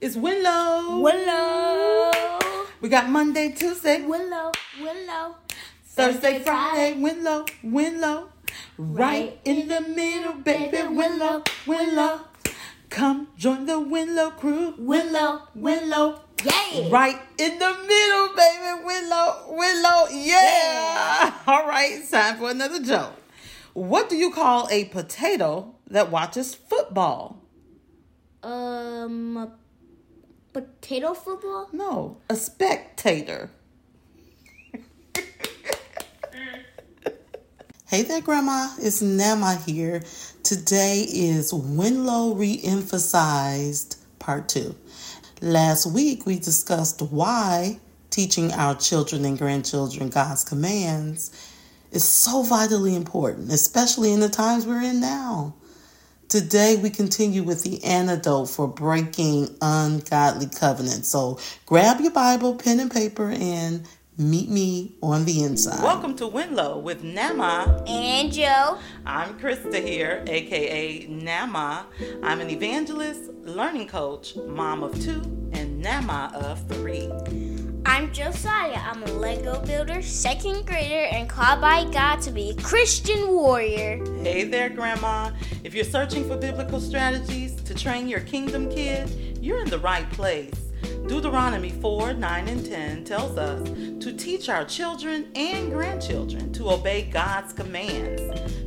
It's Willow. Willow. We got Monday, Tuesday, Willow. Willow. Thursday, Friday. Willow, Willow. Right in the middle, baby. Willow, Willow. Come join the Willow crew. Willow. Willow. Yay. Right in the middle, baby. Willow, Willow. Yeah. All right, it's time for another joke. What do you call a potato that watches football? Um, a potato football? No, a spectator. hey there, Grandma. It's Namma here. Today is WNLOW Reemphasized Part 2. Last week we discussed why teaching our children and grandchildren God's commands is so vitally important, especially in the times we're in now. Today, we continue with the antidote for breaking ungodly covenants. So grab your Bible, pen, and paper, and meet me on the inside. Welcome to WNLOW with Namma. And Jo. I'm Krista here, aka Namma. I'm an evangelist, learning coach, mom of two, and Namma of three. I'm Josiah. I'm a Lego builder, second grader, and called by God to be a Christian warrior. Hey there, Grandma. If you're searching for biblical strategies to train your kingdom kid, you're in the right place. Deuteronomy 4 9 and 10 tells us to teach our children and grandchildren to obey God's commands.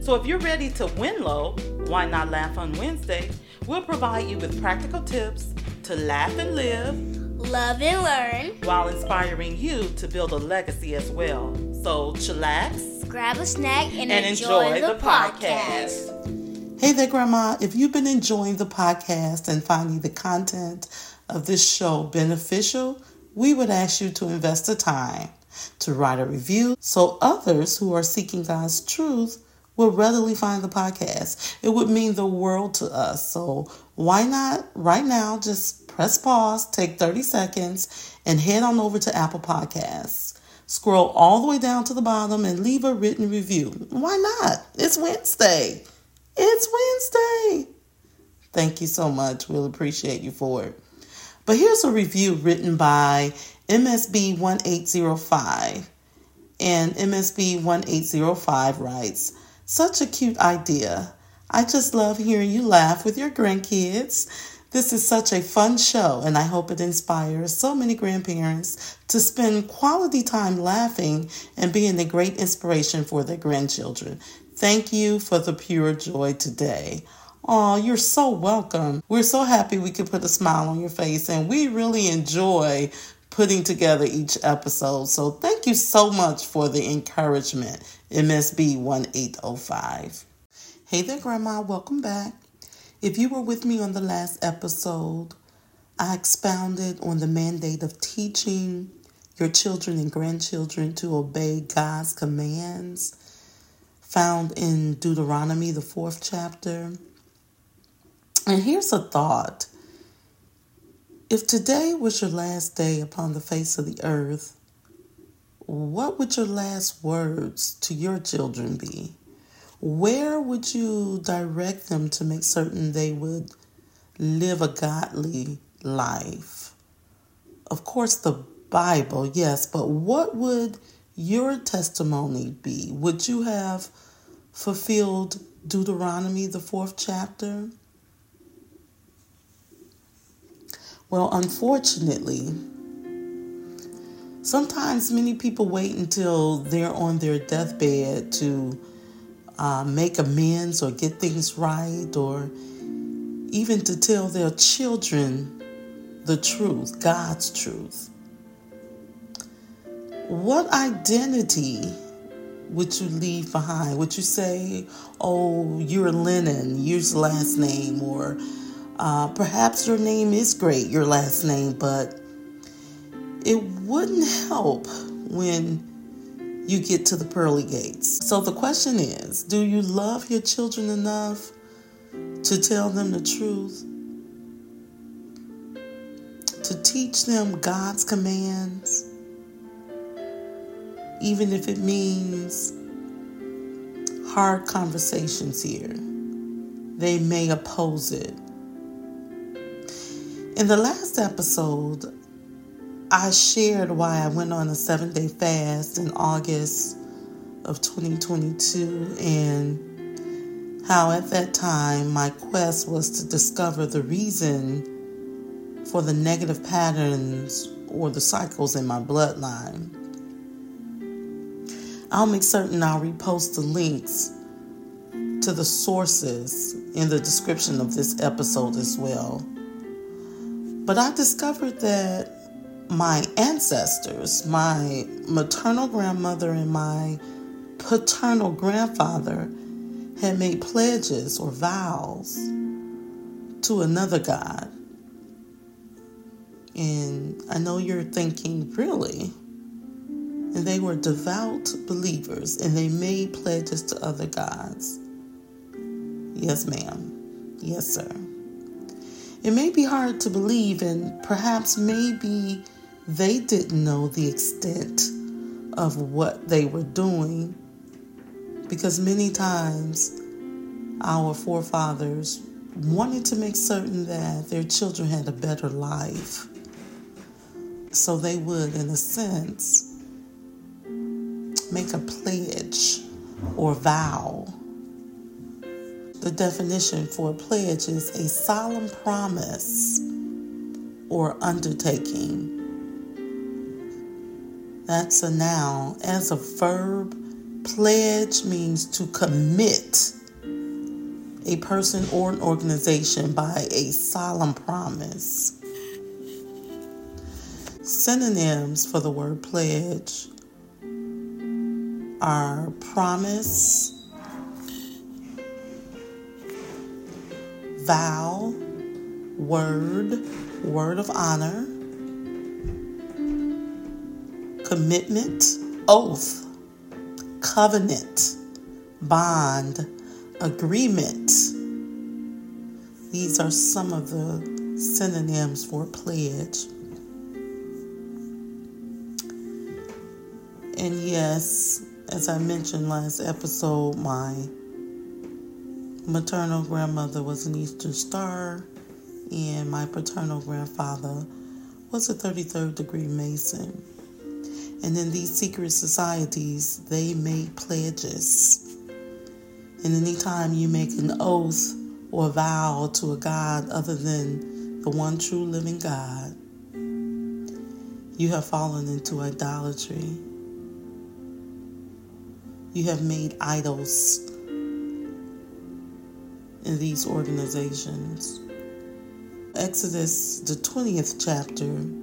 So if you're ready to win low, why not laugh on Wednesday? We'll provide you with practical tips to laugh and live love and learn, while inspiring you to build a legacy as well. So chillax, grab a snack, and, and enjoy, enjoy, the, the podcast. podcast. Hey there, Grandma. If you've been enjoying the podcast and finding the content of this show beneficial, we would ask you to invest the time to write a review so others who are seeking God's truth will readily find the podcast. It would mean the world to us. So why not right now just press pause, take 30 seconds, and head on over to Apple Podcasts. Scroll all the way down to the bottom and leave a written review. Why not? It's Wednesday. It's Wednesday. Thank you so much. We'll appreciate you for it. But here's a review written by MSB 1805. And MSB 1805 writes, Such a cute idea. I just love hearing you laugh with your grandkids. This is such a fun show, and I hope it inspires so many grandparents to spend quality time laughing and being a great inspiration for their grandchildren. Thank you for the pure joy today. Oh, you're so welcome. We're so happy we could put a smile on your face, and we really enjoy putting together each episode. So, thank you so much for the encouragement, MSB 1805. Hey there, Grandma. Welcome back. If you were with me on the last episode, I expounded on the mandate of teaching your children and grandchildren to obey God's commands found in Deuteronomy, the fourth chapter. And here's a thought if today was your last day upon the face of the earth, what would your last words to your children be? Where would you direct them to make certain they would live a godly life? Of course, the Bible, yes, but what would your testimony be? Would you have fulfilled Deuteronomy, the fourth chapter? Well, unfortunately, sometimes many people wait until they're on their deathbed to uh, make amends or get things right, or even to tell their children the truth, God's truth. What identity would you leave behind? Would you say, oh, you're Lennon, your last name, or uh, perhaps your name is great, your last name, but it wouldn't help when you get to the pearly gates. So the question is do you love your children enough to tell them the truth? To teach them God's commands? Even if it means hard conversations here, they may oppose it. In the last episode, I shared why I went on a seven day fast in August of 2022 and how at that time my quest was to discover the reason for the negative patterns or the cycles in my bloodline. I'll make certain I'll repost the links to the sources in the description of this episode as well. But I discovered that my ancestors, my maternal grandmother and my paternal grandfather, had made pledges or vows to another God. And I know you're thinking, really? And they were devout believers and they made pledges to other gods. Yes, ma'am. Yes, sir. It may be hard to believe, and perhaps maybe they didn't know the extent of what they were doing because many times our forefathers wanted to make certain that their children had a better life. So they would, in a sense, make a pledge or vow the definition for a pledge is a solemn promise or undertaking. That's a noun. As a verb, pledge means to commit a person or an organization by a solemn promise. Synonyms for the word pledge are promise, vow, word, word of honor, commitment, oath, covenant, bond, agreement. These are some of the synonyms for pledge. And yes, as I mentioned last episode, my maternal grandmother was an Eastern Star, and my paternal grandfather was a 33rd degree Mason. And in these secret societies, they make pledges. And anytime you make an oath or vow to a God other than the one true living God, you have fallen into idolatry. You have made idols in these organizations. Exodus, the 20th chapter,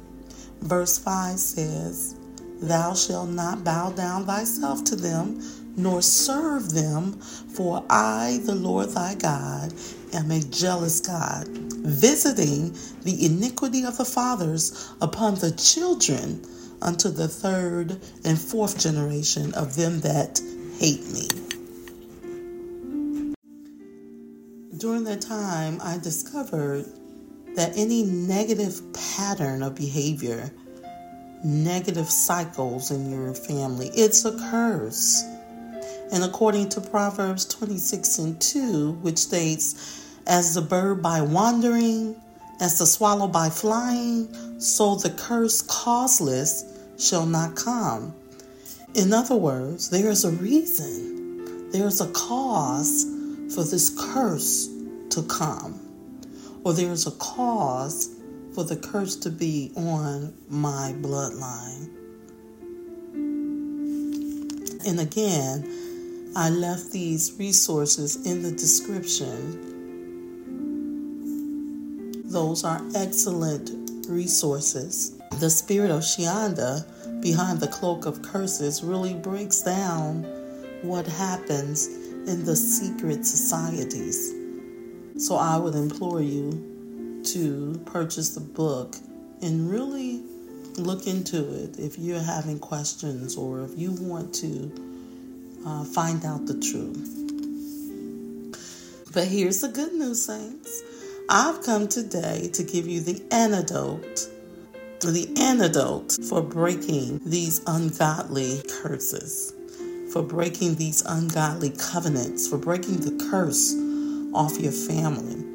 Verse 5 says, Thou shalt not bow down thyself to them, nor serve them, for I, the Lord thy God, am a jealous God, visiting the iniquity of the fathers upon the children unto the third and fourth generation of them that hate me. during that time, I discovered that any negative pattern of behavior, negative cycles in your family, it's a curse. And according to Proverbs 26 and 2, which states, As the bird by wandering, as the swallow by flying, so the curse causeless shall not come. In other words, there is a reason, there is a cause for this curse to come, or there's a cause for the curse to be on my bloodline. And again, I left these resources in the description. Those are excellent resources. The spirit of Shianda behind the cloak of curses really breaks down what happens in the secret societies. So I would implore you to purchase the book and really look into it if you're having questions or if you want to uh, find out the truth. But here's the good news, saints. I've come today to give you the antidote, the antidote for breaking these ungodly curses, for breaking these ungodly covenants, for breaking the curse off your family.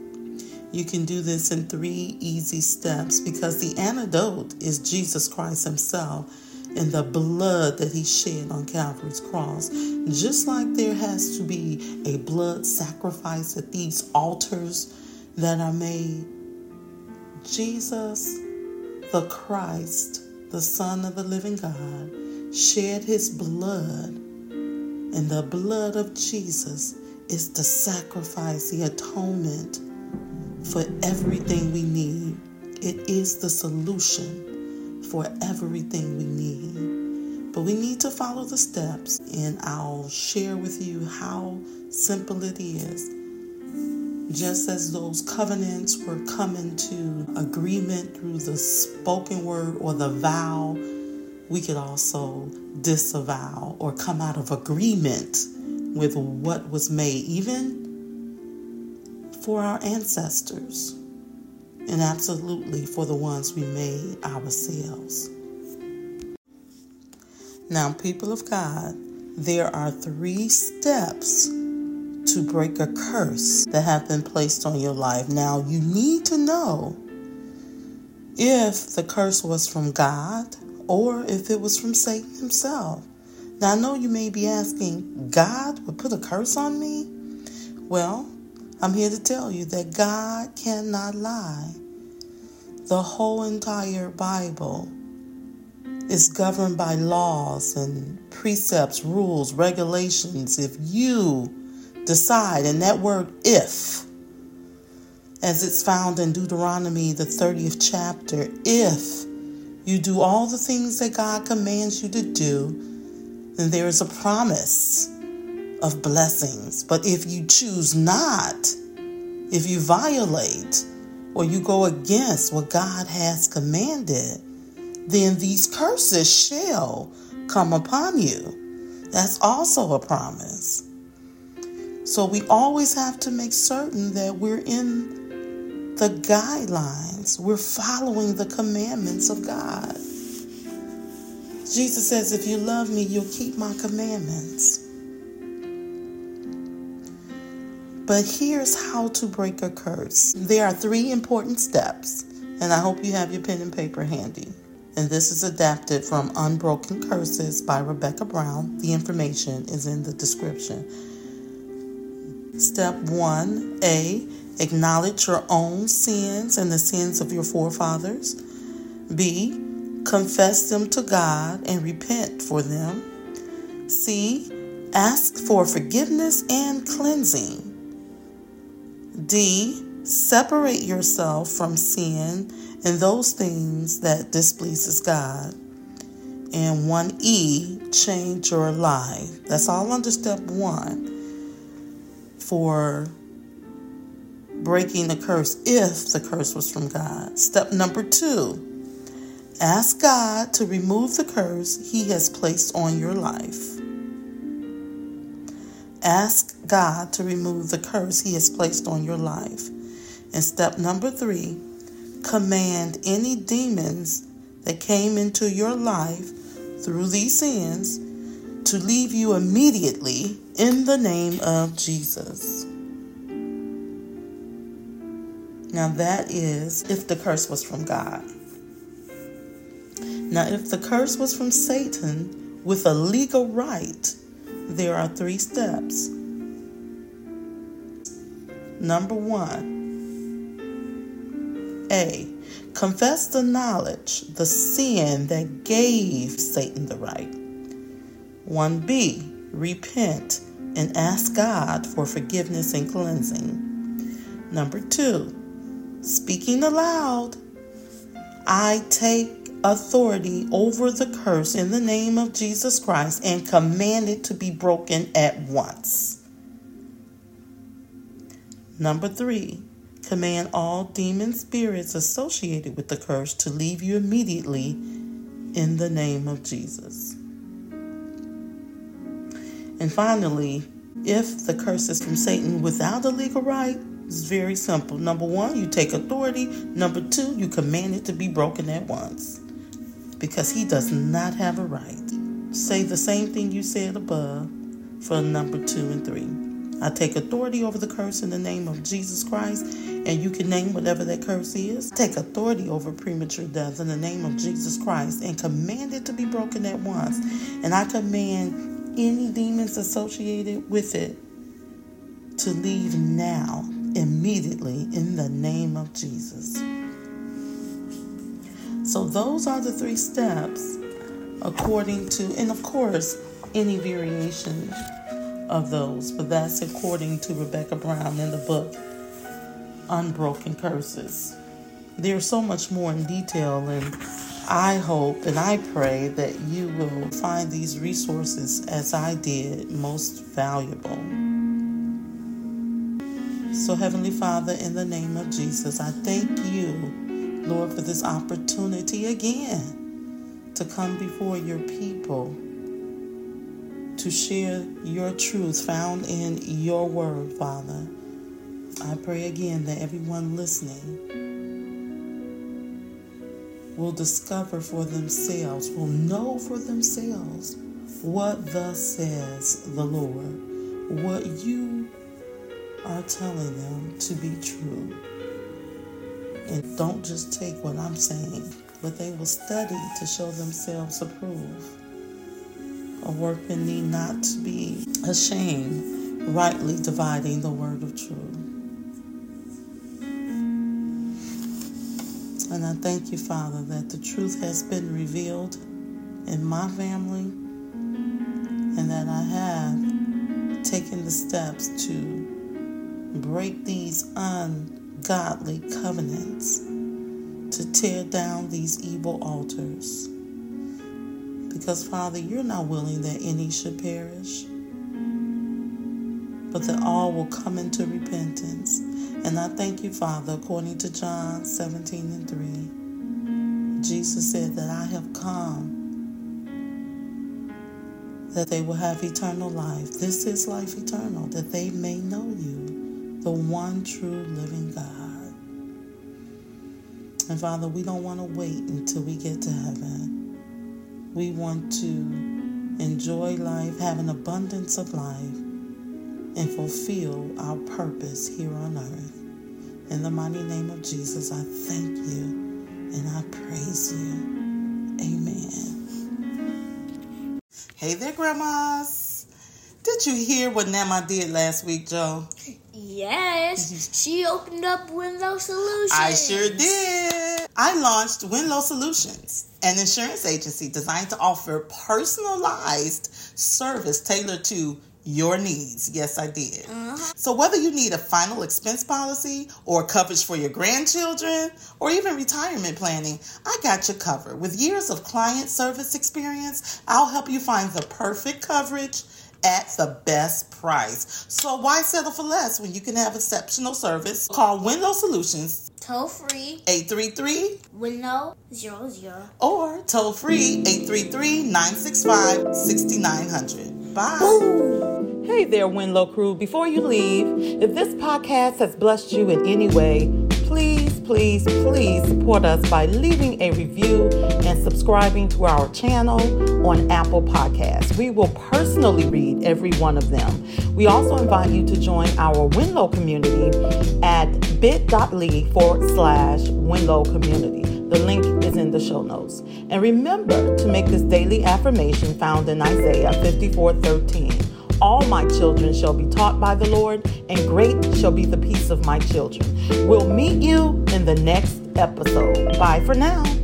You can do this in three easy steps because the antidote is Jesus Christ Himself and the blood that He shed on Calvary's cross. Just like there has to be a blood sacrifice at these altars that are made, Jesus, the Christ, the Son of the living God, shed His blood, and the blood of Jesus is the sacrifice, the atonement for everything we need. It is the solution for everything we need. But we need to follow the steps, and I'll share with you how simple it is. Just as those covenants were coming to agreement through the spoken word or the vow, we could also disavow or come out of agreement with what was made, even for our ancestors, and absolutely for the ones we made ourselves. Now, people of God, there are three steps to break a curse that have been placed on your life. Now, you need to know if the curse was from God or if it was from Satan himself. Now, I know you may be asking, God would put a curse on me? Well, I'm here to tell you that God cannot lie. The whole entire Bible is governed by laws and precepts, rules, regulations. If you decide, and that word if, as it's found in Deuteronomy, the 30th chapter, if you do all the things that God commands you to do, then there is a promise of blessings. But if you choose not, if you violate or you go against what God has commanded, then these curses shall come upon you. That's also a promise. So we always have to make certain that we're in the guidelines, we're following the commandments of God. Jesus says, If you love me, you'll keep my commandments. But here's how to break a curse. There are three important steps, and I hope you have your pen and paper handy. And this is adapted from Unbroken Curses by Rebecca Brown. The information is in the description. Step 1A Acknowledge your own sins and the sins of your forefathers. B. Confess them to God and repent for them. C. Ask for forgiveness and cleansing. D. Separate yourself from sin and those things that displeases God. And 1E, change your life. That's all under step one for breaking the curse if the curse was from God. Step number two, ask God to remove the curse he has placed on your life. Ask God to remove the curse He has placed on your life. And step number three, command any demons that came into your life through these sins to leave you immediately in the name of Jesus. Now, that is if the curse was from God. Now, if the curse was from Satan with a legal right, there are three steps. Number one, A. Confess the knowledge, the sin that gave Satan the right. 1B. Repent and ask God for forgiveness and cleansing. Number two, speaking aloud, I take authority over the curse in the name of Jesus Christ and command it to be broken at once. Number three, Command all demon spirits associated with the curse to leave you immediately in the name of Jesus. And finally, if the curse is from Satan without a legal right, it's very simple. Number one, you take authority. Number two, you command it to be broken at once because he does not have a right. Say the same thing you said above for number two and three. I take authority over the curse in the name of Jesus Christ, and you can name whatever that curse is. Take authority over premature death in the name of Jesus Christ and command it to be broken at once. And I command any demons associated with it to leave now, immediately, in the name of Jesus. So, those are the three steps according to, and of course, any variation of those, but that's according to Rebecca Brown in the book Unbroken Curses. There's so much more in detail, and I hope and I pray that you will find these resources as I did most valuable. So, Heavenly Father, in the name of Jesus, I thank you, Lord, for this opportunity again to come before your people to share your truth found in your word, Father. I pray again that everyone listening will discover for themselves, will know for themselves what thus says the Lord, what you are telling them to be true. And don't just take what I'm saying, but they will study to show themselves approved. A workman need not to be ashamed, rightly dividing the word of truth. And I thank you, Father, that the truth has been revealed in my family and that I have taken the steps to break these ungodly covenants, to tear down these evil altars. Because, Father, you're not willing that any should perish, but that all will come into repentance. And I thank you, Father, according to John 17 and 3. Jesus said that I have come that they will have eternal life. This is life eternal, that they may know you the one true living God. And Father, we don't want to wait until we get to heaven. We want to enjoy life, have an abundance of life, and fulfill our purpose here on earth. In the mighty name of Jesus, I thank you and I praise you. Amen. Hey there, grandmas. Did you hear what Namma did last week, Jo? Yes, she opened up WNLOW Solutions. I sure did. I launched WNLOW Solutions, an insurance agency designed to offer personalized service tailored to your needs. Yes, I did. Uh-huh. So, whether you need a final expense policy or coverage for your grandchildren or even retirement planning, I got you covered. With years of client service experience, I'll help you find the perfect coverage at the best price. So why settle for less when you can have exceptional service? Call WNLOW Solutions. Toll free 833 WNLOW 00 or toll free 833 965 6900. Bye. Boom. Hey there, WNLOW crew. Before you leave, if this podcast has blessed you in any way, please, please, please support us by leaving a review and subscribing to our channel on Apple Podcasts. We will personally read every one of them. We also invite you to join our WNLOW community at bit.ly forward slash WNLOW community. The link is in the show notes. And remember to make this daily affirmation found in Isaiah 54 13. All my children shall be taught by the Lord, and great shall be the peace of my children. We'll meet you in the next episode. Bye for now.